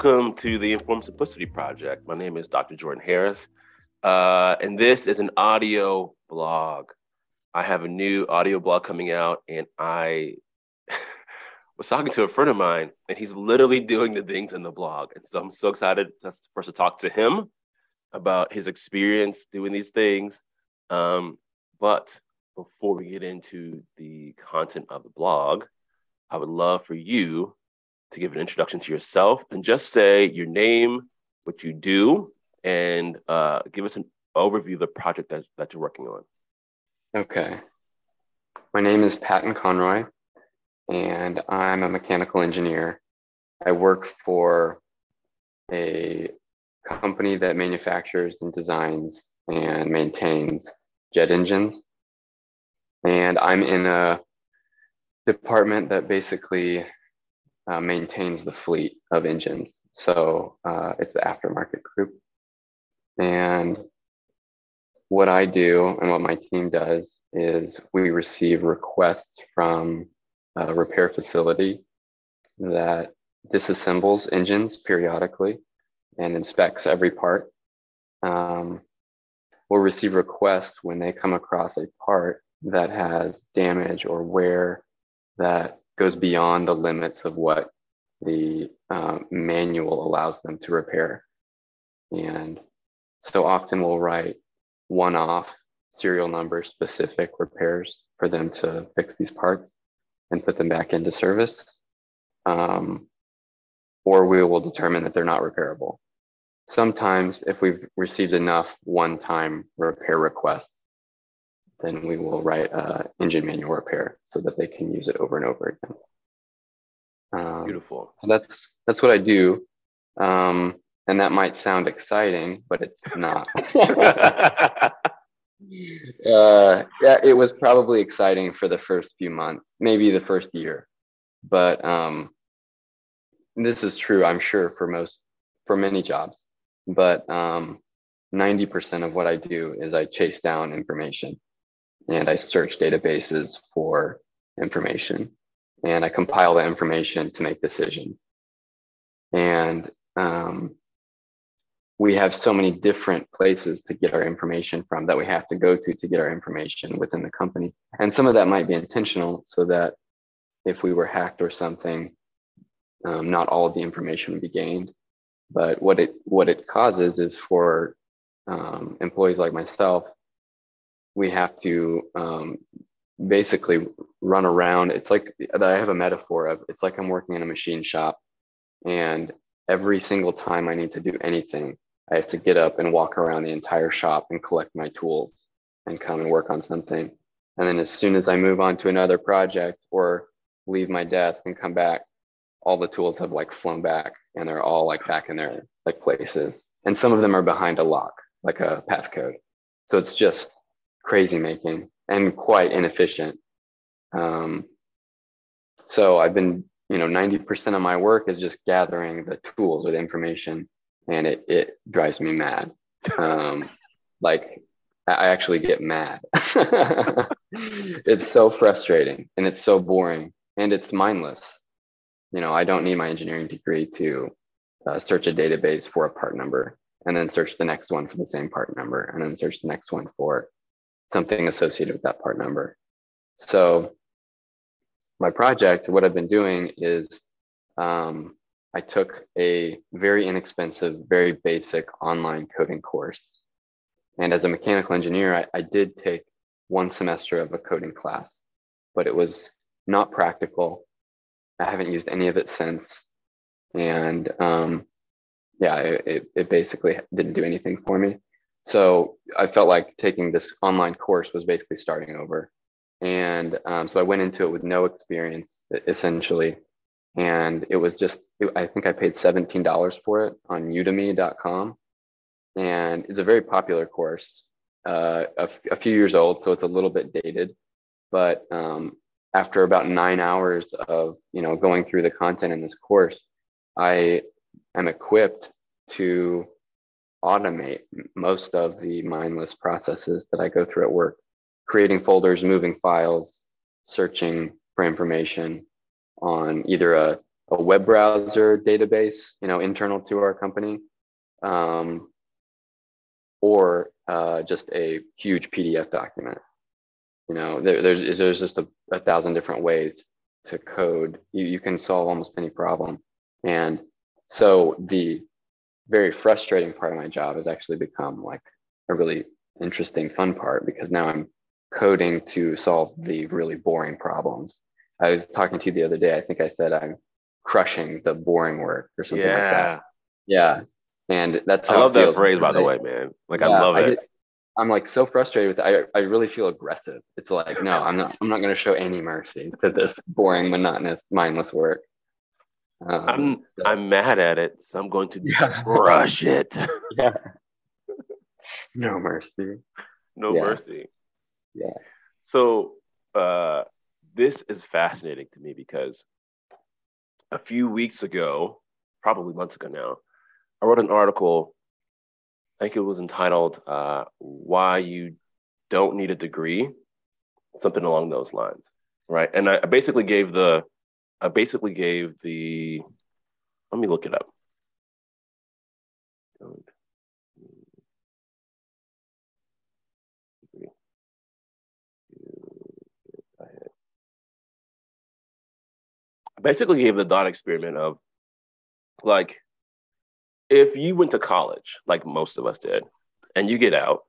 Welcome to the Informed Simplicity Project. My name is Dr. Jordan Harris, uh, and this is an audio blog. I have a new audio blog coming out, and I was talking to a friend of mine, and he's literally doing the things in the blog. And so I'm so excited for us to talk to him about his experience doing these things. Um, but before we get into the content of the blog, I would love for you to give an introduction to yourself and just say your name, what you do, and uh, give us an overview of the project that, that you're working on. Okay. My name is Patton Conroy, and I'm a mechanical engineer. I work for a company that manufactures and designs and maintains jet engines. And I'm in a department that basically uh, maintains the fleet of engines. So uh, it's the aftermarket group. And what I do and what my team does is we receive requests from a repair facility that disassembles engines periodically and inspects every part. Um, we'll receive requests when they come across a part that has damage or wear that goes beyond the limits of what the uh, manual allows them to repair. And so often we'll write one off serial number specific repairs for them to fix these parts and put them back into service. Um, or we will determine that they're not repairable. Sometimes, if we've received enough one time repair requests, then we will write uh, engine manual repair so that they can use it over and over again. Um, Beautiful. So that's that's what I do, um, and that might sound exciting, but it's not. uh, yeah, it was probably exciting for the first few months, maybe the first year, but um, this is true, I'm sure, for most for many jobs. But um, 90% of what I do is I chase down information and I search databases for information and I compile the information to make decisions. And um, we have so many different places to get our information from that we have to go to to get our information within the company. And some of that might be intentional so that if we were hacked or something, um, not all of the information would be gained. But what it what it causes is for um, employees like myself we have to um, basically run around. It's like I have a metaphor of it's like I'm working in a machine shop, and every single time I need to do anything, I have to get up and walk around the entire shop and collect my tools and come and work on something. And then as soon as I move on to another project or leave my desk and come back, all the tools have like flown back and they're all like back in their like places. And some of them are behind a lock, like a passcode. So it's just crazy making and quite inefficient. Um, so I've been, you know, 90% of my work is just gathering the tools with information and it, it drives me mad. Um, like I actually get mad. it's so frustrating and it's so boring and it's mindless. You know, I don't need my engineering degree to uh, search a database for a part number and then search the next one for the same part number and then search the next one for something associated with that part number. So my project, what I've been doing is um, I took a very inexpensive, very basic online coding course. And as a mechanical engineer, I, I did take one semester of a coding class, but it was not practical. I haven't used any of it since. And um, yeah, it, it basically didn't do anything for me. So I felt like taking this online course was basically starting over. And um, so I went into it with no experience, essentially. And it was just, I think I paid $17 for it on udemy.com. And it's a very popular course, uh, a, few years old, so it's a little bit dated. But um, after about nine hours of you know going through the content in this course, I am equipped to automate most of the mindless processes that I go through at work, creating folders, moving files, searching for information on either a a web browser database, you know, internal to our company, um, or uh, just a huge PDF document. You know, there, there's there's just a, a thousand different ways to code. You you can solve almost any problem, and so the very frustrating part of my job has actually become like a really interesting, fun part because now I'm coding to solve the really boring problems. I was talking to you the other day. I think I said I'm crushing the boring work or something yeah. like that. Yeah. And that's I love that phrase, by the way, man. Like yeah, I love it. I am like so frustrated with it. I, I really feel aggressive. It's like, no, I'm not I'm not gonna show any mercy to this boring, monotonous, mindless work. Um, I'm so. I'm mad at it, so I'm going to yeah. crush it. yeah. No mercy. No yeah. mercy. Yeah. So uh, this is fascinating to me because a few weeks ago, probably months ago now, I wrote an article. I think it was entitled uh, "Why You Don't Need a Degree," something along those lines, right? And I basically gave the, I basically gave the, let me look it up. basically gave the thought experiment of like if you went to college like most of us did and you get out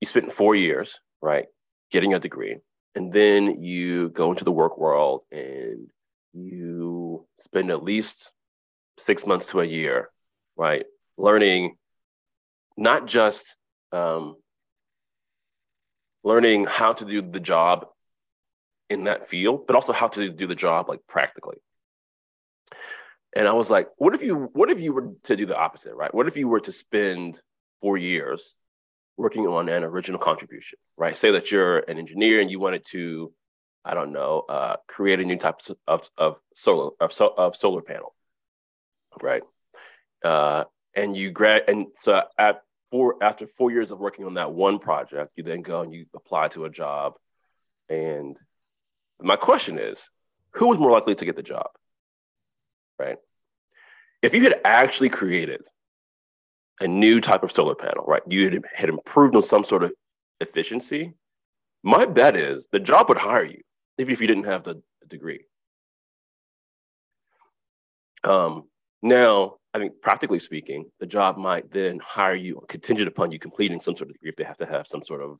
you spent four years right getting a degree and then you go into the work world and you spend at least six months to a year right learning not just um, learning how to do the job in that field, but also how to do the job like practically. And I was like, what if you what if you were to do the opposite, right? What if you were to spend four years working on an original contribution, right? Say that you're an engineer and you wanted to, I don't know, uh, create a new type of, of solar of, of solar panel, right? Uh, and you grad and so at four after four years of working on that one project, you then go and you apply to a job, and my question is, who was more likely to get the job? Right? If you had actually created a new type of solar panel, right? You had improved on some sort of efficiency. My bet is the job would hire you if, if you didn't have the degree. Um, now, I think practically speaking, the job might then hire you contingent upon you completing some sort of degree if they have to have some sort of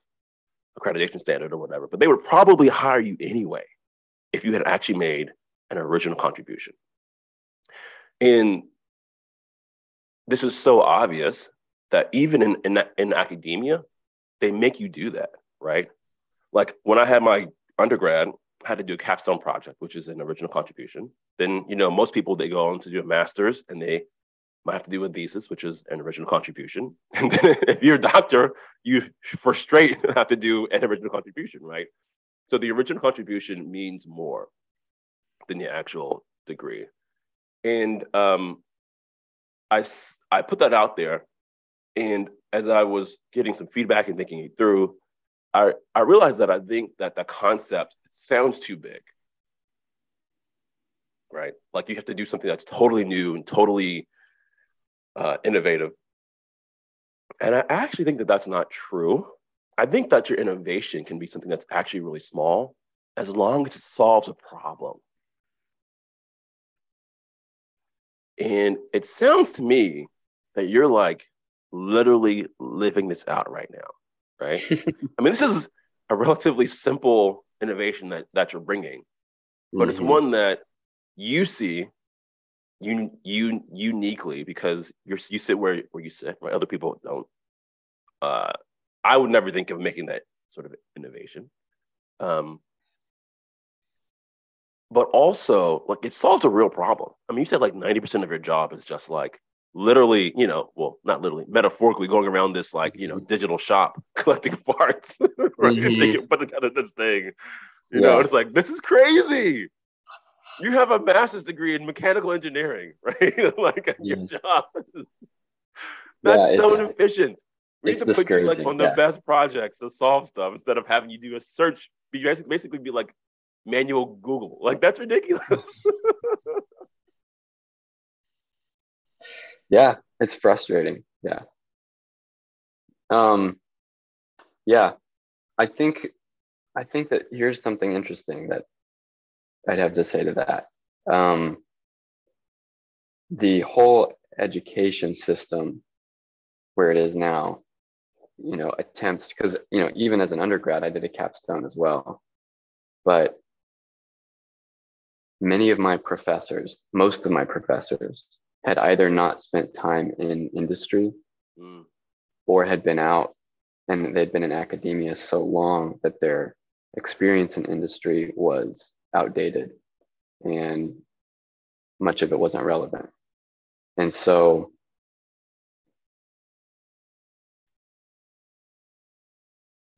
accreditation standard or whatever, but they would probably hire you anyway if you had actually made an original contribution. And this is so obvious that even in, in, in academia, they make you do that, right? Like when I had my undergrad, had to do a capstone project, which is an original contribution. Then, you know, most people, they go on to do a master's and they might have to do a thesis, which is an original contribution. And then if you're a doctor, you for straight have to do an original contribution, right? So the original contribution means more than the actual degree. And um, I, I put that out there. And as I was getting some feedback and thinking it through, I, I realized that I think that the concept sounds too big. Right? Like you have to do something that's totally new and totally uh, innovative. And I actually think that that's not true. I think that your innovation can be something that's actually really small as long as it solves a problem. And it sounds to me that you're like literally living this out right now, right? I mean, this is a relatively simple innovation that, that you're bringing, but mm-hmm. it's one that you see you, you uniquely because you're, you sit where, where you sit, right? Other people don't. Uh, I would never think of making that sort of innovation. Um, but also, like, it solves a real problem. I mean, you said like 90% of your job is just like literally, you know, well, not literally, metaphorically going around this like, you know, mm-hmm. digital shop collecting parts, right? Mm-hmm. They can put together this thing. You yeah. know, it's like, this is crazy. You have a master's degree in mechanical engineering, right? like your job. That's yeah, so inefficient. We need to put you like on the yeah. best projects to solve stuff instead of having you do a search. Basically, basically be like manual Google. Like that's ridiculous. Yeah, it's frustrating. Yeah. Um, yeah, I think I think that here's something interesting that I'd have to say to that. Um, the whole education system where it is now, you know, attempts because you know even as an undergrad, I did a capstone as well, but many of my professors, most of my professors, had either not spent time in industry mm. or had been out and they'd been in academia so long that their experience in industry was outdated and much of it wasn't relevant. And so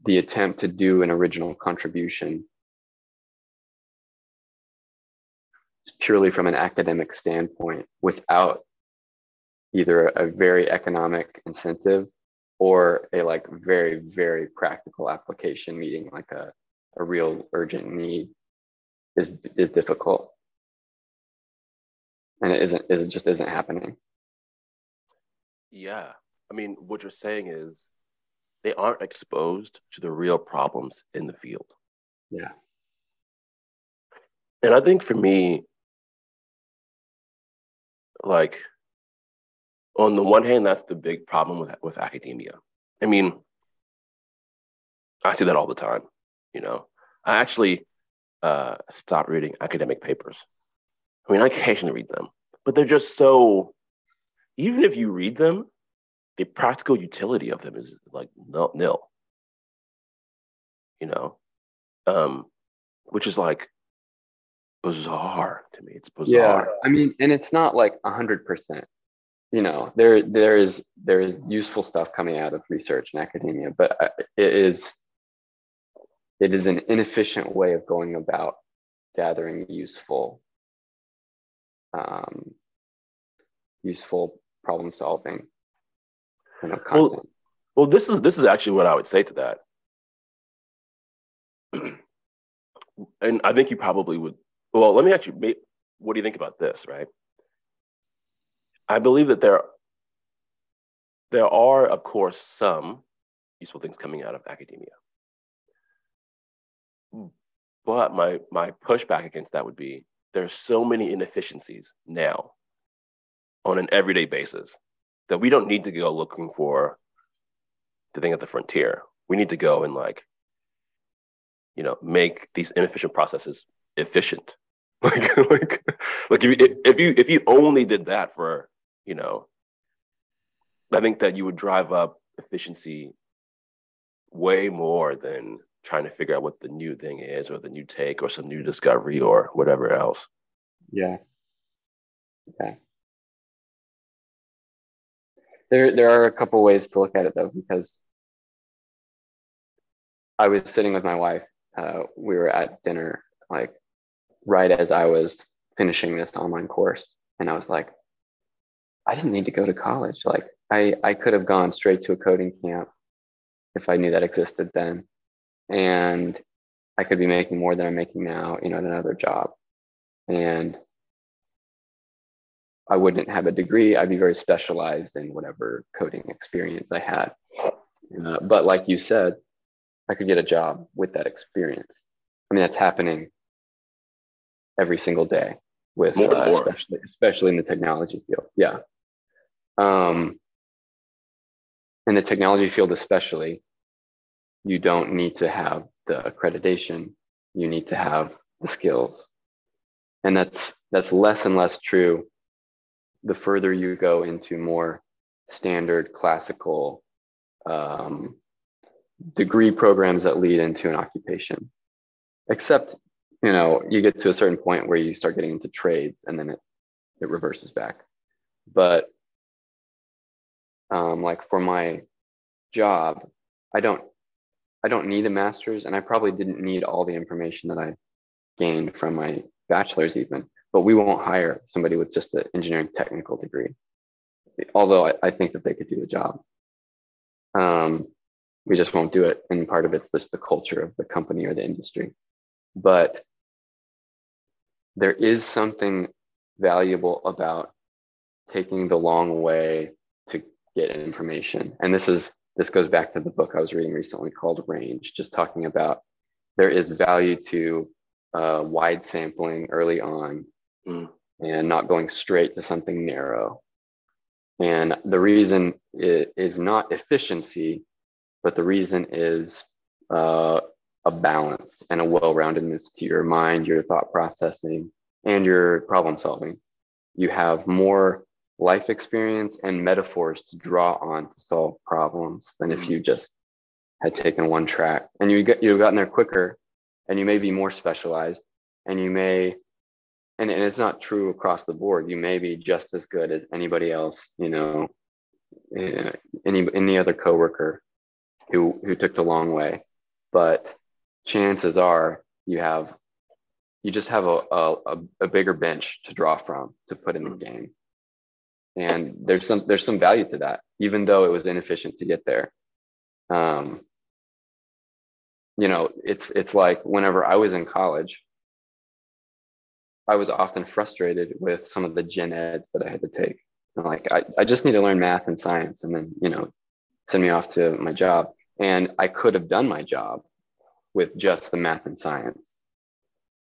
the attempt to do an original contribution purely from an academic standpoint without either a very economic incentive or a like very very practical application meeting like a, a real urgent need is is difficult. And it isn't is it just isn't happening. Yeah. I mean what you're saying is they aren't exposed to the real problems in the field. Yeah. And i think for me like on the one hand, that's the big problem with with academia. I mean, I see that all the time. You know, I actually uh, stopped reading academic papers. I mean, I occasionally read them, but they're just so. Even if you read them, the practical utility of them is like nil. nil you know, um, which is like bizarre to me. It's bizarre. Yeah, I mean, and it's not like a hundred percent. You know, there there is there is useful stuff coming out of research and academia, but uh, it is it is an inefficient way of going about gathering useful um, useful problem solving kind of content. Well, well, this is this is actually what I would say to that. and I think you probably would well, let me ask you, what do you think about this, right? I believe that there, there are, of course, some useful things coming out of academia. But my, my pushback against that would be there's so many inefficiencies now on an everyday basis that we don't need to go looking for the thing at the frontier. We need to go and like, you know, make these inefficient processes efficient. Like, like, like if you, if you if you only did that for, you know, I think that you would drive up efficiency way more than trying to figure out what the new thing is or the new take or some new discovery or whatever else. Yeah. Okay. There, there are a couple ways to look at it though, because I was sitting with my wife. Uh, we were at dinner like right as I was finishing this online course. And I was like, I didn't need to go to college. Like I, I could have gone straight to a coding camp if I knew that existed then. And I could be making more than I'm making now, you know, at another job. And I wouldn't have a degree. I'd be very specialized in whatever coding experience I had. Uh, but like you said, I could get a job with that experience. I mean, that's happening every single day with more, uh, more. especially especially in the technology field. Yeah. Um, in the technology field, especially, you don't need to have the accreditation. You need to have the skills, and that's that's less and less true the further you go into more standard classical um, degree programs that lead into an occupation. Except you know, you get to a certain point where you start getting into trades and then it, it reverses back. But um, like for my job, I don't, I don't need a master's and I probably didn't need all the information that I gained from my bachelor's even, but we won't hire somebody with just an engineering technical degree. Although I, I think that they could do the job. Um, we just won't do it. And part of it's just the culture of the company or the industry. But there is something valuable about taking the long way to get information. And this is this goes back to the book I was reading recently called Range, just talking about there is value to uh, wide sampling early on mm. and not going straight to something narrow. And the reason is not efficiency, but the reason is uh, a balance and a well-roundedness to your mind, your thought processing, and your problem solving. You have more life experience and metaphors to draw on to solve problems than if mm-hmm. you just had taken one track and you get you've gotten there quicker and you may be more specialized and you may and, and it's not true across the board you may be just as good as anybody else you know eh, any any other coworker who who took the long way but chances are you have you just have a, a, a bigger bench to draw from to put in the mm-hmm. game. And there's some there's some value to that even though it was inefficient to get there. Um, you know it's it's like whenever i was in college i was often frustrated with some of the gen eds that i had to take. Like I, I just need to learn math and science and then you know send me off to my job. And i could have done my job with just the math and science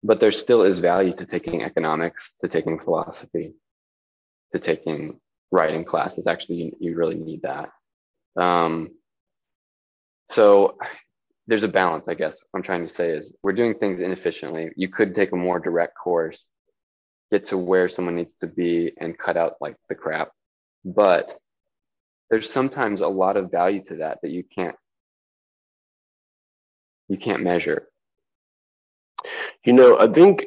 but there still is value to taking economics to taking philosophy to taking writing classes. Actually, you, you really need that. Um, so there's a balance, I guess. I'm trying to say is we're doing things inefficiently. You could take a more direct course, get to where someone needs to be, and cut out like the crap. But there's sometimes a lot of value to that that you can't you can't measure. You know, I think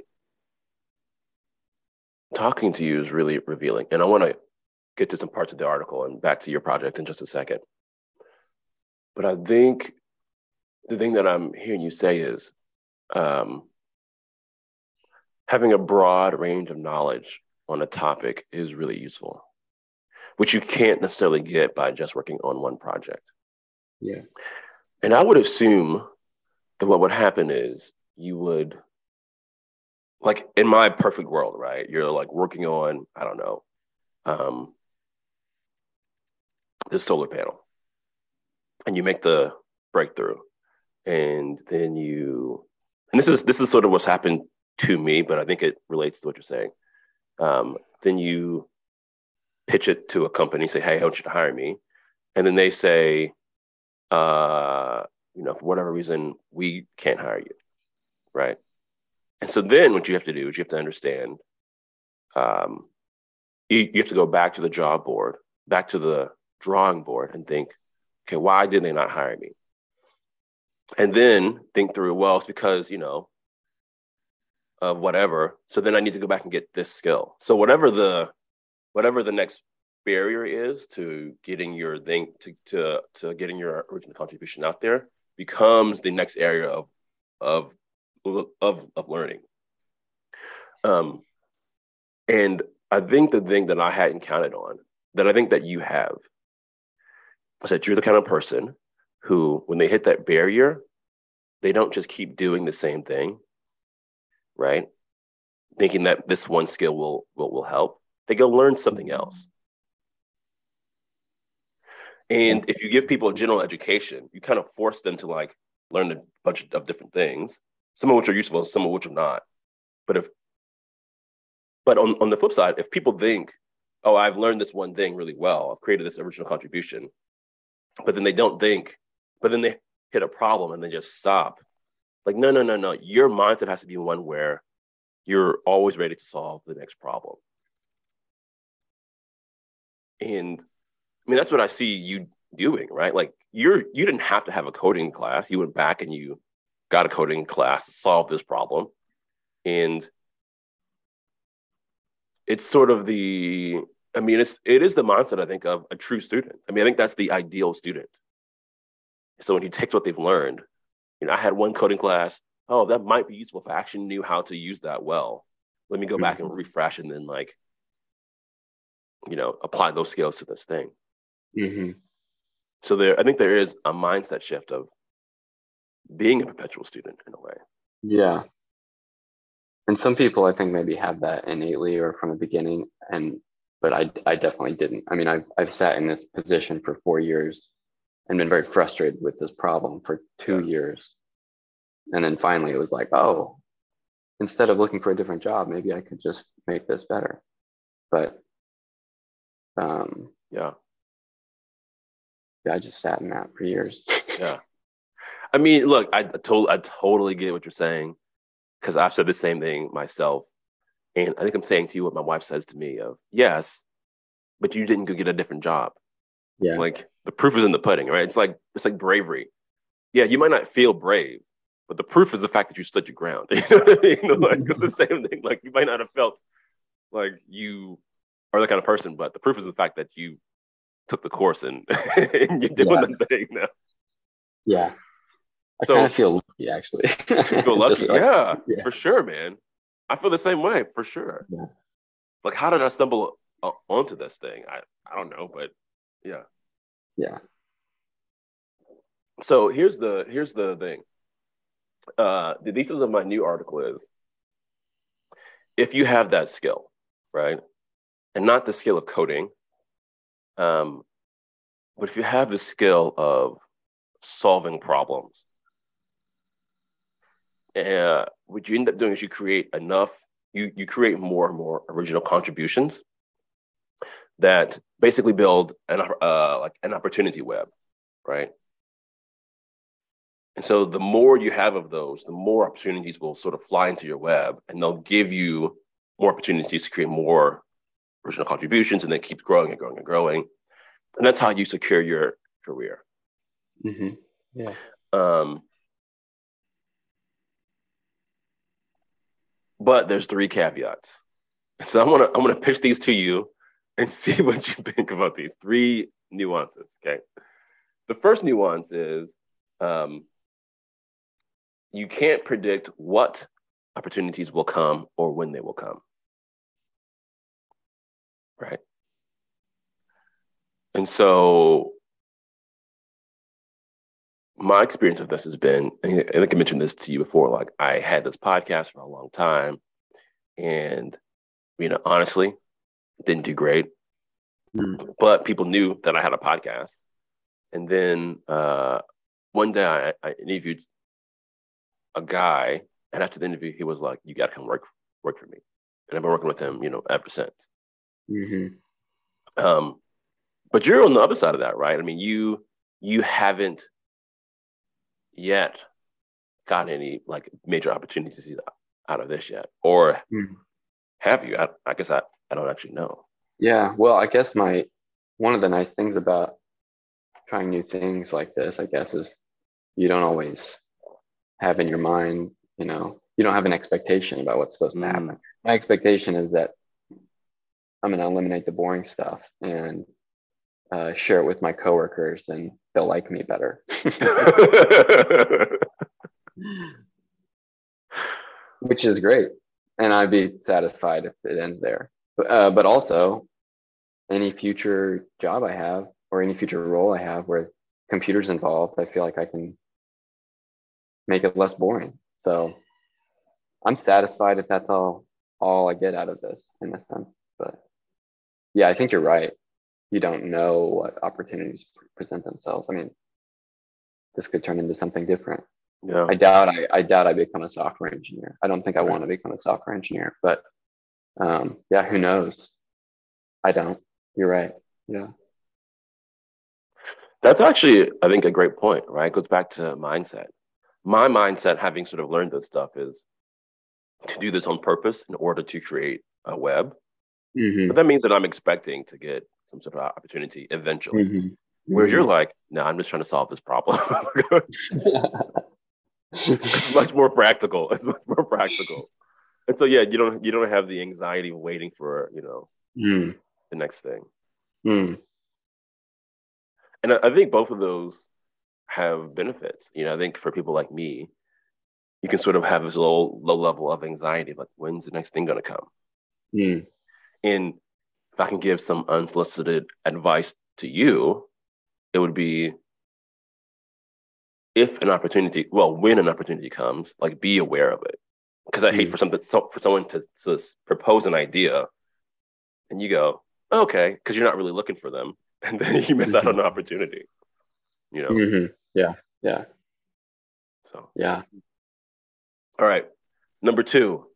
talking to you is really revealing. And I want to get to some parts of the article and back to your project in just a second. But I think the thing that I'm hearing you say is um, having a broad range of knowledge on a topic is really useful, which you can't necessarily get by just working on one project. Yeah. And I would assume that what would happen is you would like in my perfect world, right? You're like working on, I don't know, um, this solar panel, and you make the breakthrough, and then you, and this is this is sort of what's happened to me, but I think it relates to what you're saying. Um, then you pitch it to a company, say, "Hey, I want you to hire me," and then they say, uh, "You know, for whatever reason, we can't hire you," right? And so then what you have to do is you have to understand um, you, you have to go back to the job board, back to the drawing board and think, okay, why did they not hire me? And then think through, well, it's because, you know, of whatever. So then I need to go back and get this skill. So whatever the whatever the next barrier is to getting your thing to to to getting your original contribution out there becomes the next area of of of of learning. Um, and I think the thing that I hadn't counted on, that I think that you have, is that you're the kind of person who, when they hit that barrier, they don't just keep doing the same thing, right? Thinking that this one skill will will, will help. They go learn something else. And if you give people a general education, you kind of force them to like learn a bunch of different things some of which are useful, some of which are not. But if, but on, on the flip side, if people think, oh, I've learned this one thing really well, I've created this original contribution, but then they don't think, but then they hit a problem and they just stop. Like, no, no, no, no. Your mindset has to be one where you're always ready to solve the next problem. And I mean, that's what I see you doing, right? Like you're you didn't have to have a coding class. You went back and you got a coding class to solve this problem. And it's sort of the, I mean, it's it is the mindset, I think, of a true student. I mean, I think that's the ideal student. So when he takes what they've learned, you know, I had one coding class. Oh, that might be useful if I actually knew how to use that well. Let me go back and mm-hmm. refresh and then like, you know, apply those skills to this thing. Mm-hmm. So there, I think there is a mindset shift of being a perpetual student in a way. Yeah. And some people I think maybe have that innately or from the beginning. And but I, I definitely didn't. I mean, I've, I've sat in this position for four years and been very frustrated with this problem for two yeah. years. And then finally it was like, oh, instead of looking for a different job, maybe I could just make this better. But um, yeah. Yeah, I just sat in that for years. yeah. I mean, look, I, to- I totally get what you're saying because I've said the same thing myself. And I think I'm saying to you what my wife says to me of, yes, but you didn't go get a different job. Yeah. Like the proof is in the pudding, right? It's like it's like bravery. Yeah, you might not feel brave, but the proof is the fact that you stood your ground. you know what I mean? Like it's the same thing. Like you might not have felt like you are the kind of person, but the proof is the fact that you took the course and, and you're doing yeah. the thing now. Yeah. I so, kind of feel lucky actually. feel lucky? Like, yeah, yeah, for sure, man. I feel the same way for sure. Yeah. Like, how did I stumble onto this thing? I, I don't know, but yeah. Yeah. So here's the here's the thing. Uh, the details of my new article is if you have that skill, right, and not the skill of coding, um, but if you have the skill of solving problems, uh, what you end up doing is you create enough, you, you create more and more original contributions that basically build an, uh, like an opportunity web, right? And so the more you have of those, the more opportunities will sort of fly into your web and they'll give you more opportunities to create more original contributions and then keep growing and growing and growing. And that's how you secure your career. Mm-hmm. Yeah. Um, but there's three caveats. So I'm gonna I'm gonna pitch these to you and see what you think about these three nuances. Okay. The first nuance is um, you can't predict what opportunities will come or when they will come. Right. And so my experience with this has been, I think I mentioned this to you before, like I had this podcast for a long time and, you know, honestly, didn't do great. Mm. But people knew that I had a podcast. And then uh, one day I, I, interviewed a guy, and after the interview, he was like, "You got to come work work for me." And I've been working with him, you know, ever since. Mm-hmm. Um, but you're on the other side of that, right? I mean, you you haven't yet got any like major opportunities out of this yet, or mm. have you? I, I guess I, I don't actually know. Yeah, well, I guess my one of the nice things about trying new things like this, I guess, is you don't always have in your mind, you know, you don't have an expectation about what's supposed mm. to happen. My expectation is that I'm going to eliminate the boring stuff and uh, share it with my coworkers, and they'll like me better. Which is great, and I'd be satisfied if it ends there. But, uh, but also, any future job I have or any future role I have where computers involved, I feel like I can make it less boring. So I'm satisfied if that's all all I get out of this in a sense. But yeah, I think you're right. You don't know what opportunities present themselves. I mean, this could turn into something different. Yeah. I doubt I, I doubt I become a software engineer. I don't think I right. want to become a software engineer, but um, yeah, who knows? I don't. You're right. Yeah. That's actually, I think, a great point, right? It goes back to mindset. My mindset, having sort of learned this stuff, is to do this on purpose in order to create a web. Mm-hmm. But that means that I'm expecting to get some sort of opportunity eventually. Mm-hmm. Whereas you're mm-hmm. like, no, I'm just trying to solve this problem. it's much more practical. It's much more practical. And so yeah, you don't you don't have the anxiety of waiting for, you know, mm. the next thing. Mm. And I, I think both of those have benefits. You know, I think for people like me, you can sort of have this low low level of anxiety, like when's the next thing gonna come? Mm. And if I can give some unsolicited advice to you, it would be if an opportunity, well, when an opportunity comes, like be aware of it. Because I mm. hate for something for someone to, to propose an idea and you go, okay, because you're not really looking for them, and then you miss mm-hmm. out on an opportunity. You know. Mm-hmm. Yeah. Yeah. So. Yeah. All right. Number two,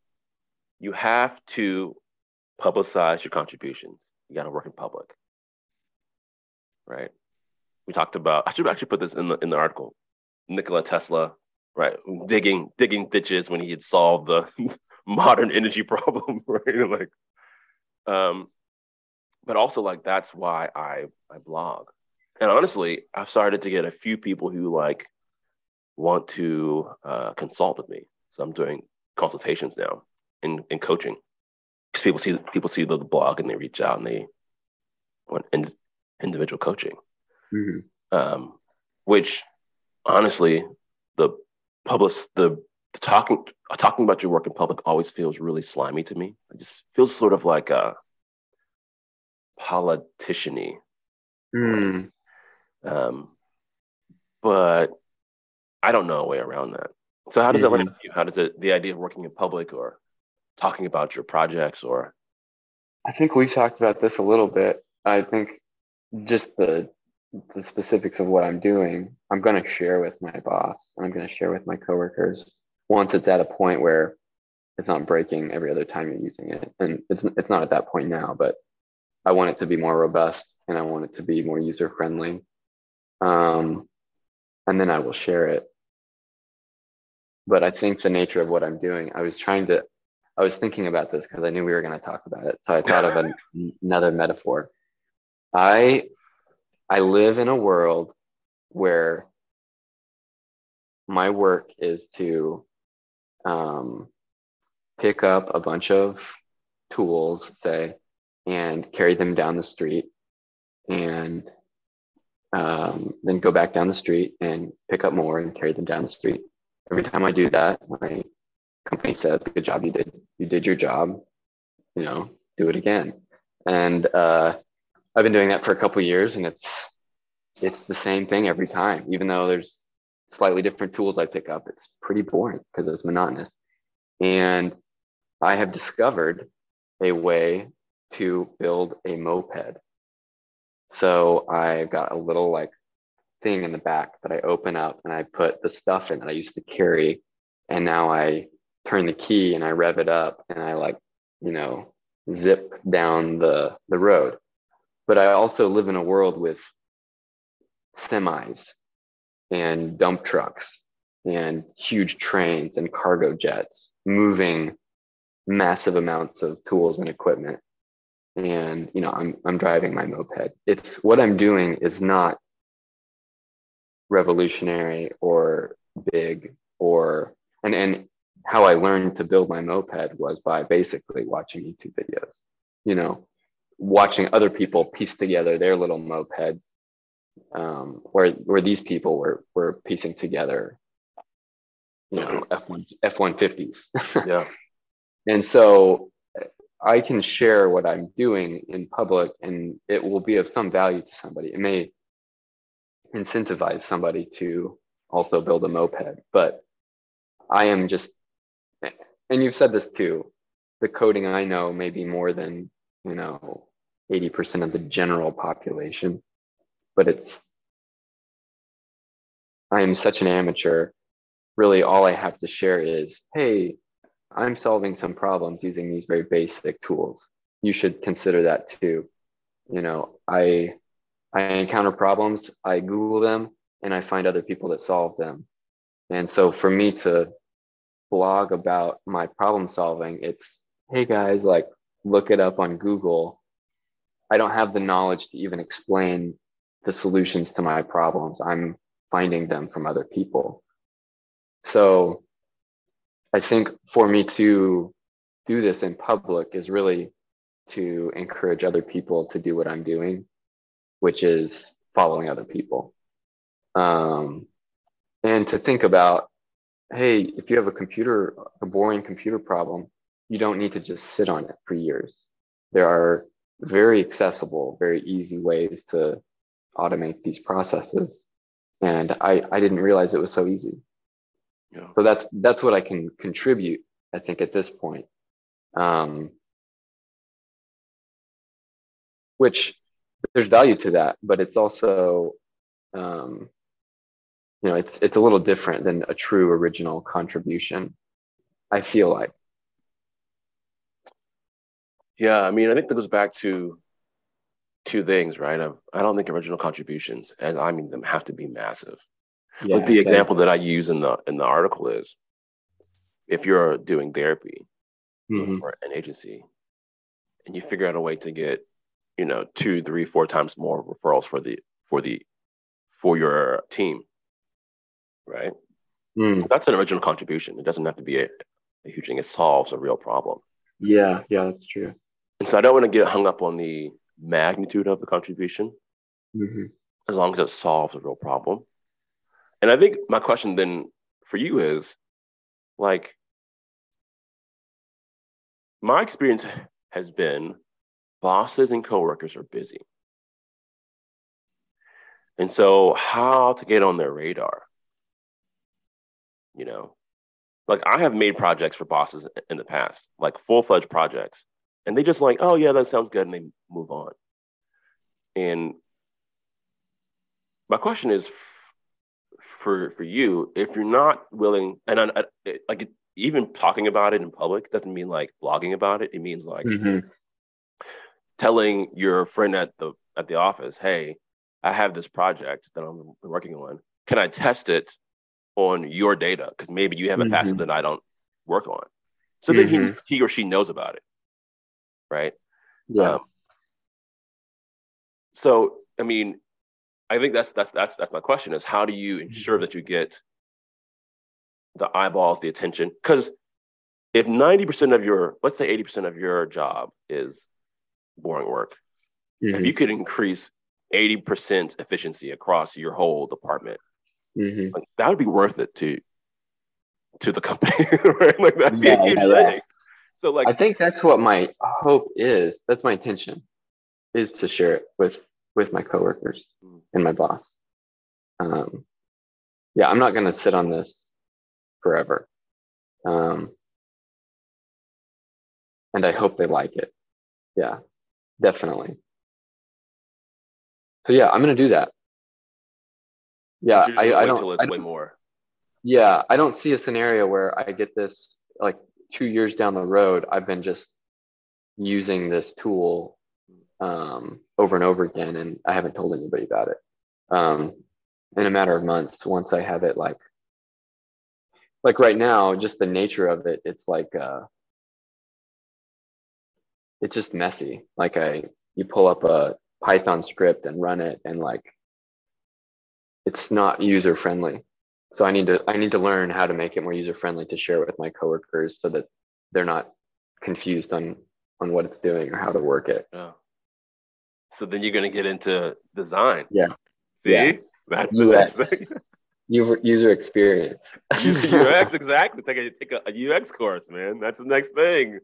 you have to publicize your contributions. You got to work in public. Right. We talked about. I should actually put this in the in the article. Nikola Tesla, right, digging digging ditches when he had solved the modern energy problem, right? Like, um, but also like that's why I I blog. And honestly, I've started to get a few people who like want to uh, consult with me. So I'm doing consultations now in, in coaching because people see people see the, blog and they reach out and they want in, individual coaching. Mm-hmm. Um, which honestly, the public the, the talking talking about your work in public always feels really slimy to me. It just feels sort of like a politiciany. Mm. Um, but I don't know a way around that. So how does mm-hmm. it land you? How does it the idea of working in public or talking about your projects or I think we talked about this a little bit. I think just the the specifics of what I'm doing, I'm going to share with my boss and I'm going to share with my coworkers once it's at a point where it's not breaking every other time you're using it. And it's it's not at that point now, but I want it to be more robust and I want it to be more user friendly. Um, and then I will share it. But I think the nature of what I'm doing, I was trying to, I was thinking about this because I knew we were going to talk about it. So I thought of an, another metaphor. I, I live in a world where my work is to um, pick up a bunch of tools, say, and carry them down the street and um, then go back down the street and pick up more and carry them down the street. Every time I do that, my company says, "Good job, you did. You did your job. You know, do it again." And uh, I've been doing that for a couple years, and it's it's the same thing every time. Even though there's slightly different tools I pick up, it's pretty boring because it's monotonous. And I have discovered a way to build a moped so I've got a little like thing in the back that I open up and I put the stuff in that I used to carry. And now I turn the key and I rev it up and I like, you know, zip down the, the road. But I also live in a world with semis and dump trucks and huge trains and cargo jets moving massive amounts of tools and equipment and you know I'm I'm driving my moped. It's what I'm doing is not revolutionary or big or and and how I learned to build my moped was by basically watching YouTube videos. You know, watching other people piece together their little mopeds, um, where where these people were were piecing together, you know, F one F one fifties. Yeah. And so I can share what I'm doing in public and it will be of some value to somebody. It may incentivize somebody to also build a moped, but I am just, and you've said this too, the coding I know may be more than, you know, 80% of the general population, but it's, I am such an amateur. Really, all I have to share is, hey, I'm solving some problems using these very basic tools. You should consider that too. You know, I I encounter problems, I Google them, and I find other people that solve them. And so for me to blog about my problem solving, it's hey guys, like look it up on Google. I don't have the knowledge to even explain the solutions to my problems. I'm finding them from other people. So I think for me to do this in public is really to encourage other people to do what I'm doing, which is following other people. Um, and to think about, hey, if you have a computer, a boring computer problem, you don't need to just sit on it for years. There are very accessible, very easy ways to automate these processes. And I, I didn't realize it was so easy. Yeah. So that's that's what I can contribute. I think at this point. Um, which there's value to that, but it's also, um, you know, it's it's a little different than a true original contribution. I feel like. Yeah, I mean, I think that goes back to two things, right? I don't think original contributions, as I mean them, have to be massive. Yeah, but the example that I use in the in the article is, if you're doing therapy mm-hmm. for an agency, and you figure out a way to get, you know, two, three, four times more referrals for the for the for your team, right? Mm. That's an original contribution. It doesn't have to be a, a huge thing. It solves a real problem. Yeah, yeah, that's true. And so I don't want to get hung up on the magnitude of the contribution, mm-hmm. as long as it solves a real problem. And I think my question then for you is like, my experience has been bosses and coworkers are busy. And so, how to get on their radar? You know, like I have made projects for bosses in the past, like full fledged projects, and they just like, oh yeah, that sounds good, and they move on. And my question is for for you, if you're not willing, and I, I, like even talking about it in public doesn't mean like blogging about it. It means like mm-hmm. telling your friend at the at the office, hey, I have this project that I'm working on. Can I test it on your data? Because maybe you have a mm-hmm. faster than I don't work on. So mm-hmm. then he he or she knows about it right? Yeah. Um, so, I mean, I think that's that's that's that's my question: is how do you ensure that you get the eyeballs, the attention? Because if ninety percent of your, let's say eighty percent of your job is boring work, mm-hmm. if you could increase eighty percent efficiency across your whole department, mm-hmm. like, that would be worth it to to the company, right? Like that'd be yeah, a huge yeah, thing. So like I think that's what my hope is. That's my intention is to share it with with my coworkers mm. and my boss. Um, yeah, I'm not going to sit on this forever. Um, and I hope they like it. Yeah, definitely. So yeah, I'm going to do that. Yeah, I, I don't. I don't more. Yeah, I don't see a scenario where I get this like two years down the road, I've been just using this tool um, over and over again, and I haven't told anybody about it. Um, in a matter of months, once I have it like, like right now, just the nature of it, it's like, uh, it's just messy. Like I, you pull up a Python script and run it, and like, it's not user friendly so i need to i need to learn how to make it more user friendly to share with my coworkers so that they're not confused on on what it's doing or how to work it. Yeah. so then you're going to get into design. Yeah. See? Yeah. that's the UX. next thing. User experience. Ux exactly. Take a, take a ux course man. That's the next thing.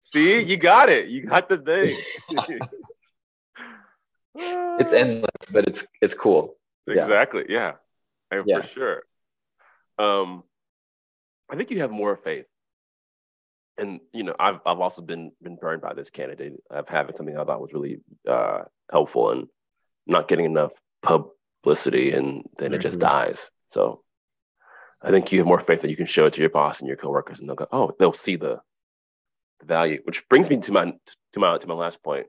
See? You got it. You got the thing. It's endless but it's it's cool exactly yeah, yeah. yeah. for sure um, I think you have more faith. And you know, I've I've also been been burned by this candidate of having something I thought was really uh, helpful and not getting enough publicity, and then mm-hmm. it just mm-hmm. dies. So I think you have more faith that you can show it to your boss and your coworkers, and they'll go, oh, they'll see the, the value. Which brings me to my to my to my last point.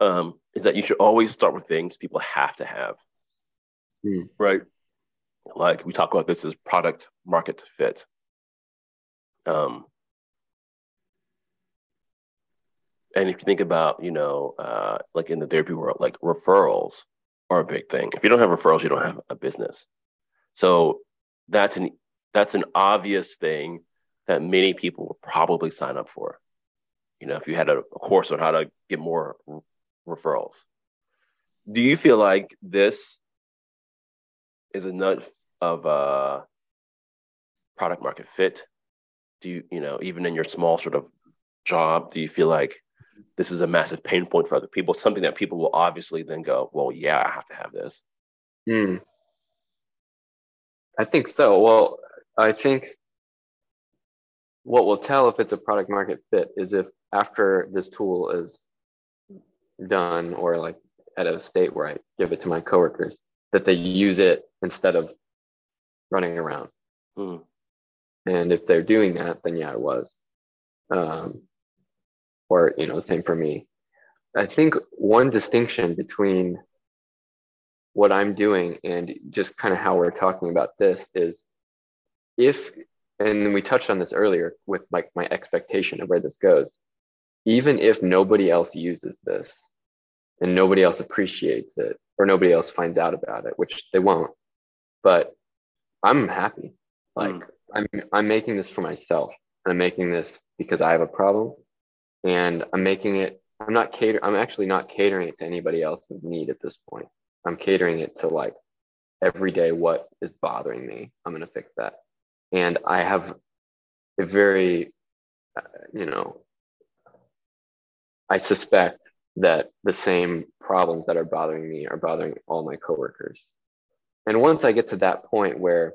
Um, is that you should always start with things people have to have. Mm. Right like we talk about this as product market fit. Um, and if you think about, you know, uh, like in the therapy world, like referrals are a big thing. If you don't have referrals, you don't have a business. So that's an that's an obvious thing that many people would probably sign up for. You know, if you had a, a course on how to get more referrals. Do you feel like this is enough of a product market fit? Do you, you know, even in your small sort of job, do you feel like this is a massive pain point for other people? Something that people will obviously then go, well, yeah, I have to have this. Hmm. I think so. Well, I think what will tell if it's a product market fit is if after this tool is done or like at a state where I give it to my coworkers that they use it instead of running around. Mm. And if they're doing that, then yeah, it was. Um, or, you know, same for me. I think one distinction between what I'm doing and just kind of how we're talking about this is if, and we touched on this earlier with like my expectation of where this goes, even if nobody else uses this and nobody else appreciates it or nobody else finds out about it, which they won't, but I'm happy. Like mm. I'm, I'm making this for myself. I'm making this because I have a problem and I'm making it I'm not cater I'm actually not catering it to anybody else's need at this point. I'm catering it to like every day what is bothering me. I'm going to fix that. And I have a very uh, you know I suspect that the same problems that are bothering me are bothering all my coworkers. And once I get to that point where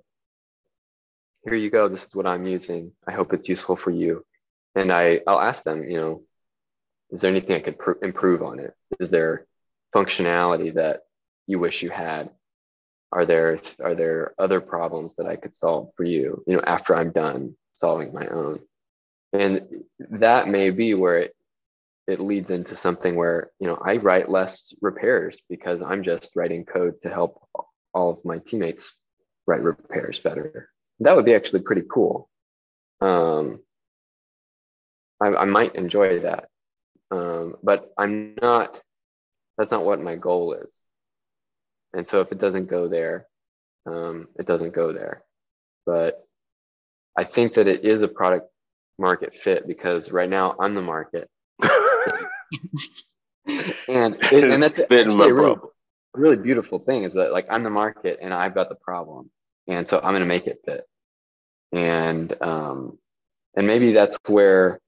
here you go, this is what I'm using. I hope it's useful for you. And I, I'll ask them, you know, is there anything I could pr- improve on it? Is there functionality that you wish you had? Are there are there other problems that I could solve for you? You know, after I'm done solving my own, and that may be where it it leads into something where you know I write less repairs because I'm just writing code to help all of my teammates write repairs better. That would be actually pretty cool. Um, I, I might enjoy that. Um, but I'm not, that's not what my goal is. And so if it doesn't go there, um, it doesn't go there. But I think that it is a product market fit because right now I'm the market. and it, and that's a really, really beautiful thing is that like I'm the market and I've got the problem. And so I'm going to make it fit. And, um, and maybe that's where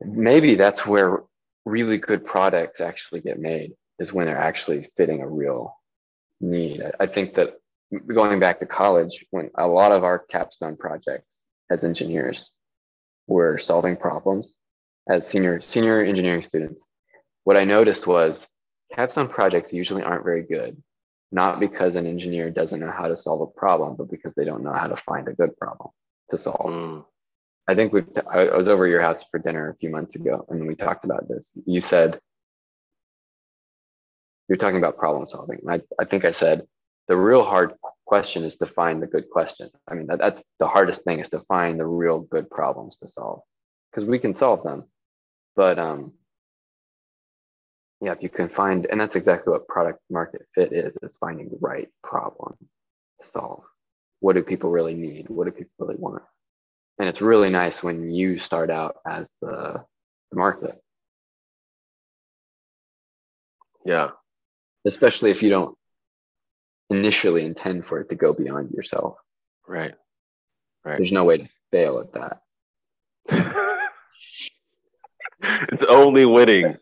maybe that's where really good products actually get made is when they're actually fitting a real need. I think that going back to college, when a lot of our capstone projects as engineers were solving problems as senior senior engineering students, what I noticed was capstone projects usually aren't very good, not because an engineer doesn't know how to solve a problem, but because they don't know how to find a good problem to solve. Mm. I think we I was over your house for dinner a few months ago and we talked about this. You said you're talking about problem solving. I, I think I said the real hard question is to find the good question. I mean, that, that's the hardest thing is to find the real good problems to solve because we can solve them. But um, yeah, if you can find, and that's exactly what product market fit is, is finding the right problem to solve. What do people really need? What do people really want? and it's really nice when you start out as the, the market yeah especially if you don't initially intend for it to go beyond yourself right right there's no way to fail at that it's only winning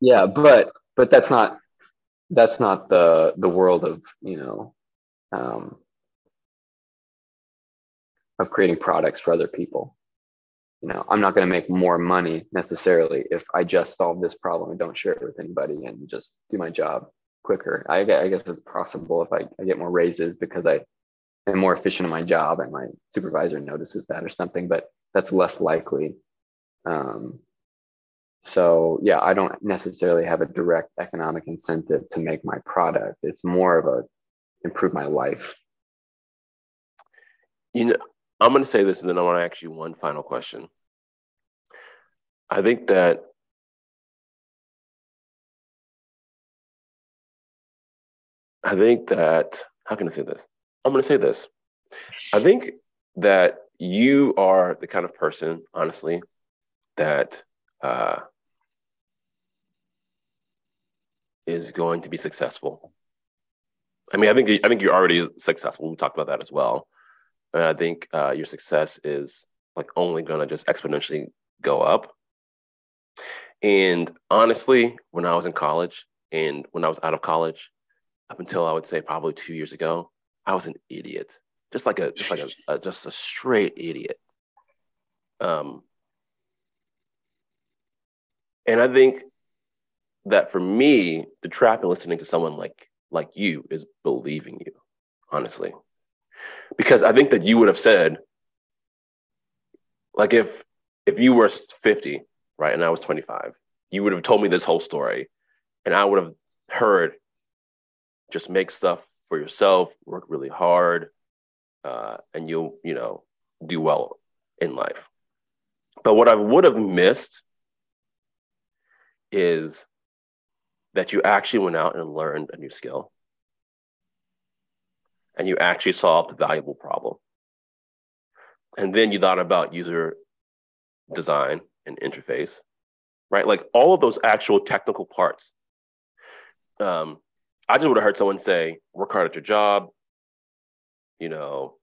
yeah but but that's not that's not the the world of you know um, of creating products for other people. You know, I'm not going to make more money necessarily if I just solve this problem and don't share it with anybody and just do my job quicker. I, I guess it's possible if I, I get more raises because I am more efficient in my job and my supervisor notices that or something, but that's less likely. Um, so yeah, I don't necessarily have a direct economic incentive to make my product. It's more of a improve my life. You know, I'm going to say this and then I want to ask you one final question. I think that I think that how can I say this? I'm going to say this. I think that you are the kind of person, honestly, that uh, is going to be successful. I mean, I think I think you're already successful. We talked about that as well. And I think uh, your success is like only going to just exponentially go up. And honestly, when I was in college and when I was out of college, up until I would say probably two years ago, I was an idiot, just like a just like a, a just a straight idiot. Um, and I think that for me, the trap in listening to someone like like you is believing you, honestly. Because I think that you would have said, like if if you were 50, right, and I was 25, you would have told me this whole story, and I would have heard just make stuff for yourself, work really hard, uh, and you'll, you know, do well in life. But what I would have missed is that you actually went out and learned a new skill and you actually solved a valuable problem. And then you thought about user design and interface, right? Like all of those actual technical parts. Um, I just would have heard someone say, work hard at your job, you know,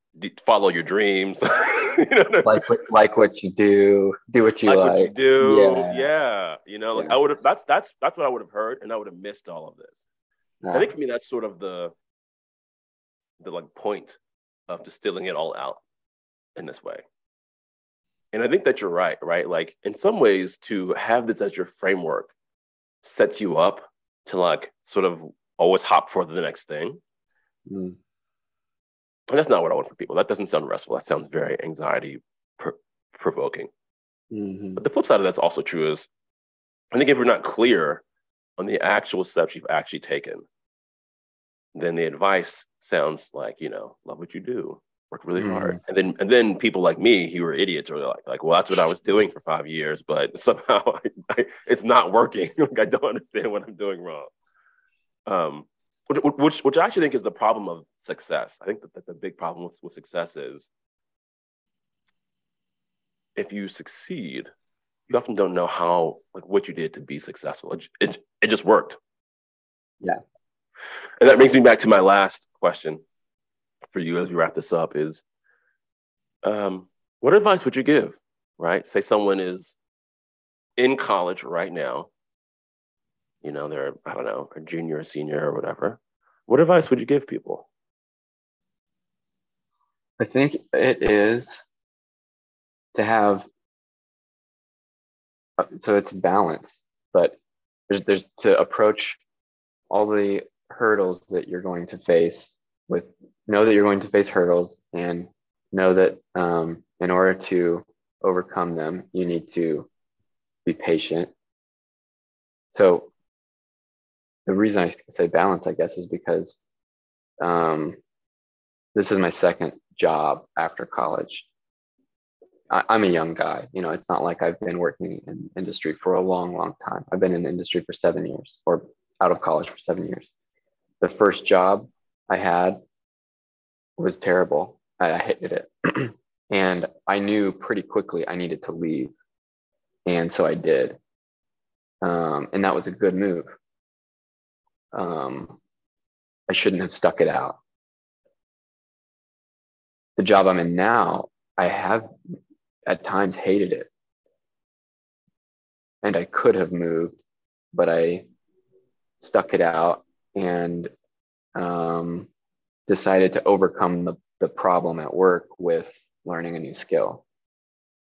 follow your dreams. you know? Like like what you do, do what you like. like. What you do, yeah. yeah. You know, like yeah. I would have. That's that's that's what I would have heard, and I would have missed all of this. I think for me, that's sort of the the like point of distilling it all out in this way. And I think that you're right, right? Like in some ways, to have this as your framework sets you up to like sort of always hop for the next thing. Mm. And that's not what I want for people. That doesn't sound restful. That sounds very anxiety provoking. Mm-hmm. But the flip side of that's also true is I think if we're not clear on the actual steps you've actually taken, then the advice sounds like, you know, love what you do, work really mm-hmm. hard. And then and then people like me who are idiots are like, like, well, that's what I was doing for five years, but somehow I, I, it's not working. like I don't understand what I'm doing wrong. Um, which, which, which I actually think is the problem of success. I think that, that the big problem with, with success is if you succeed, you often don't know how, like, what you did to be successful. It, it, it just worked. Yeah. And that brings me back to my last question for you as we wrap this up is um, what advice would you give, right? Say someone is in college right now you know, they're, I don't know, a junior, a senior, or whatever, what advice would you give people? I think it is to have, so it's balance, but there's, there's to approach all the hurdles that you're going to face with, know that you're going to face hurdles and know that um, in order to overcome them, you need to be patient. So the reason I say balance, I guess, is because um, this is my second job after college. I, am a young guy. You know, it's not like I've been working in industry for a long, long time. I've been in the industry for seven years or out of college for seven years. The first job I had was terrible. I, I hated it. and I knew pretty quickly I needed to leave. And so I did. Um, and that was a good move um, I shouldn't have stuck it out. The job I'm in now, I have at times hated it. And I could have moved, but I stuck it out and um, decided to overcome the, the problem at work with learning a new skill.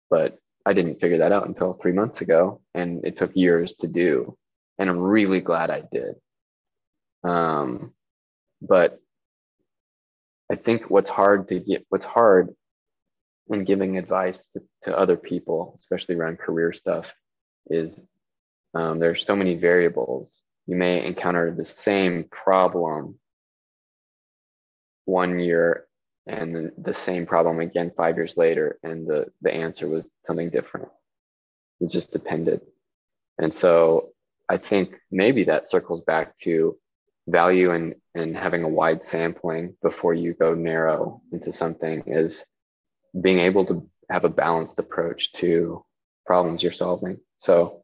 But I didn't figure that out until three months ago, and it took years to do. And I'm really glad I did. Um, but I think what's hard to get, what's hard in giving advice to, to other people, especially around career stuff, is um, there's so many variables. You may encounter the same problem one year and the, the same problem again five years later, and the, the answer was something different. It just depended. And so I think maybe that circles back to value in, in having a wide sampling before you go narrow into something is being able to have a balanced approach to problems you're solving. So,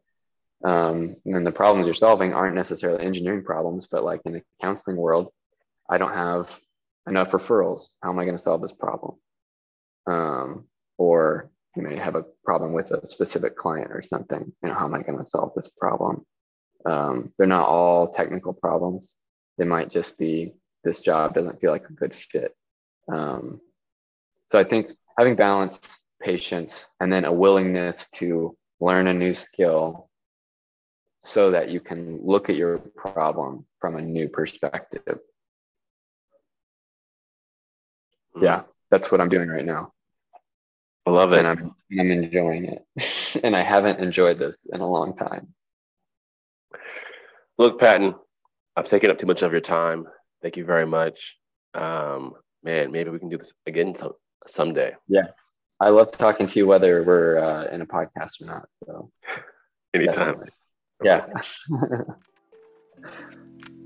um, and the problems you're solving aren't necessarily engineering problems, but like in the counseling world, I don't have enough referrals. How am I going to solve this problem? Um, or you may have a problem with a specific client or something. You know, how am I going to solve this problem? Um, they're not all technical problems it might just be this job doesn't feel like a good fit. Um, so I think having balance, patience, and then a willingness to learn a new skill so that you can look at your problem from a new perspective. Mm-hmm. Yeah, that's what I'm doing right now. I love it. And I'm, I'm enjoying it. and I haven't enjoyed this in a long time. Look, Patton, I've taken up too much of your time. Thank you very much. Um, man, maybe we can do this again some, someday. Yeah. I love talking to you whether we're uh, in a podcast or not. So anytime. Definitely. Yeah.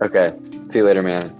okay. See you later, man.